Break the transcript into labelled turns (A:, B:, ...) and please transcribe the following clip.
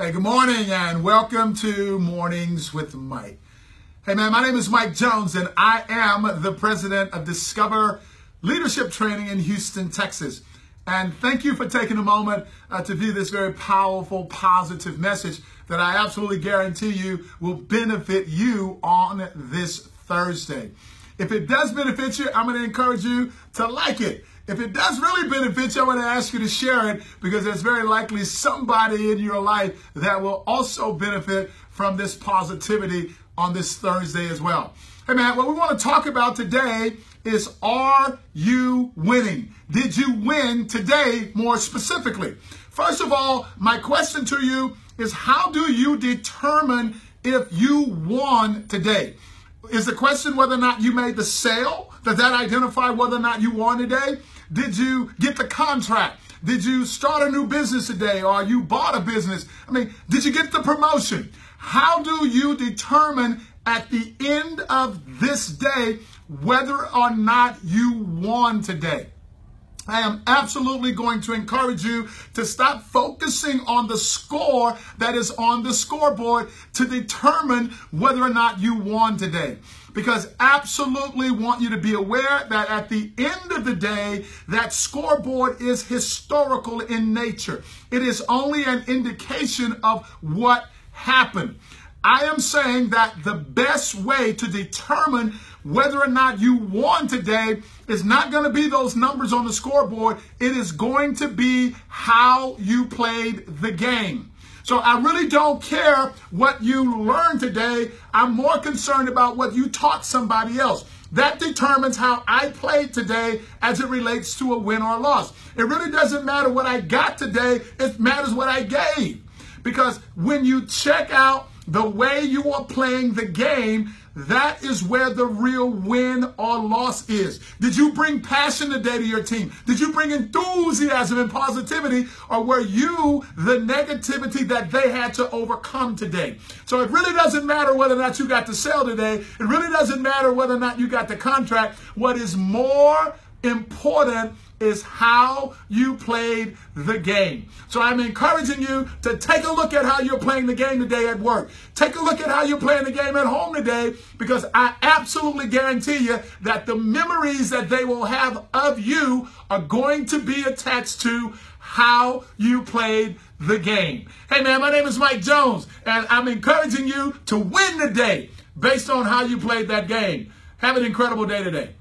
A: Hey, good morning and welcome to Mornings with Mike. Hey, man, my name is Mike Jones and I am the president of Discover Leadership Training in Houston, Texas. And thank you for taking a moment uh, to view this very powerful, positive message that I absolutely guarantee you will benefit you on this Thursday. If it does benefit you, I'm going to encourage you to like it. If it does really benefit you, I'm going to ask you to share it because there's very likely somebody in your life that will also benefit from this positivity on this Thursday as well. Hey man, what we want to talk about today is are you winning? Did you win today more specifically? First of all, my question to you is how do you determine if you won today? Is the question whether or not you made the sale? Does that identify whether or not you won today? Did you get the contract? Did you start a new business today or you bought a business? I mean, did you get the promotion? How do you determine at the end of this day whether or not you won today? I am absolutely going to encourage you to stop focusing on the score that is on the scoreboard to determine whether or not you won today. Because absolutely want you to be aware that at the end of the day, that scoreboard is historical in nature. It is only an indication of what happened. I am saying that the best way to determine whether or not you won today is not going to be those numbers on the scoreboard. It is going to be how you played the game. So I really don't care what you learned today. I'm more concerned about what you taught somebody else. That determines how I played today as it relates to a win or a loss. It really doesn't matter what I got today. It matters what I gave. Because when you check out the way you are playing the game, that is where the real win or loss is. Did you bring passion today to your team? Did you bring enthusiasm and positivity? Or were you the negativity that they had to overcome today? So it really doesn't matter whether or not you got the sale today. It really doesn't matter whether or not you got the contract. What is more important is how you played the game. So I'm encouraging you to take a look at how you're playing the game today at work. Take a look at how you're playing the game at home today because I absolutely guarantee you that the memories that they will have of you are going to be attached to how you played the game. Hey man, my name is Mike Jones and I'm encouraging you to win the day based on how you played that game. Have an incredible day today.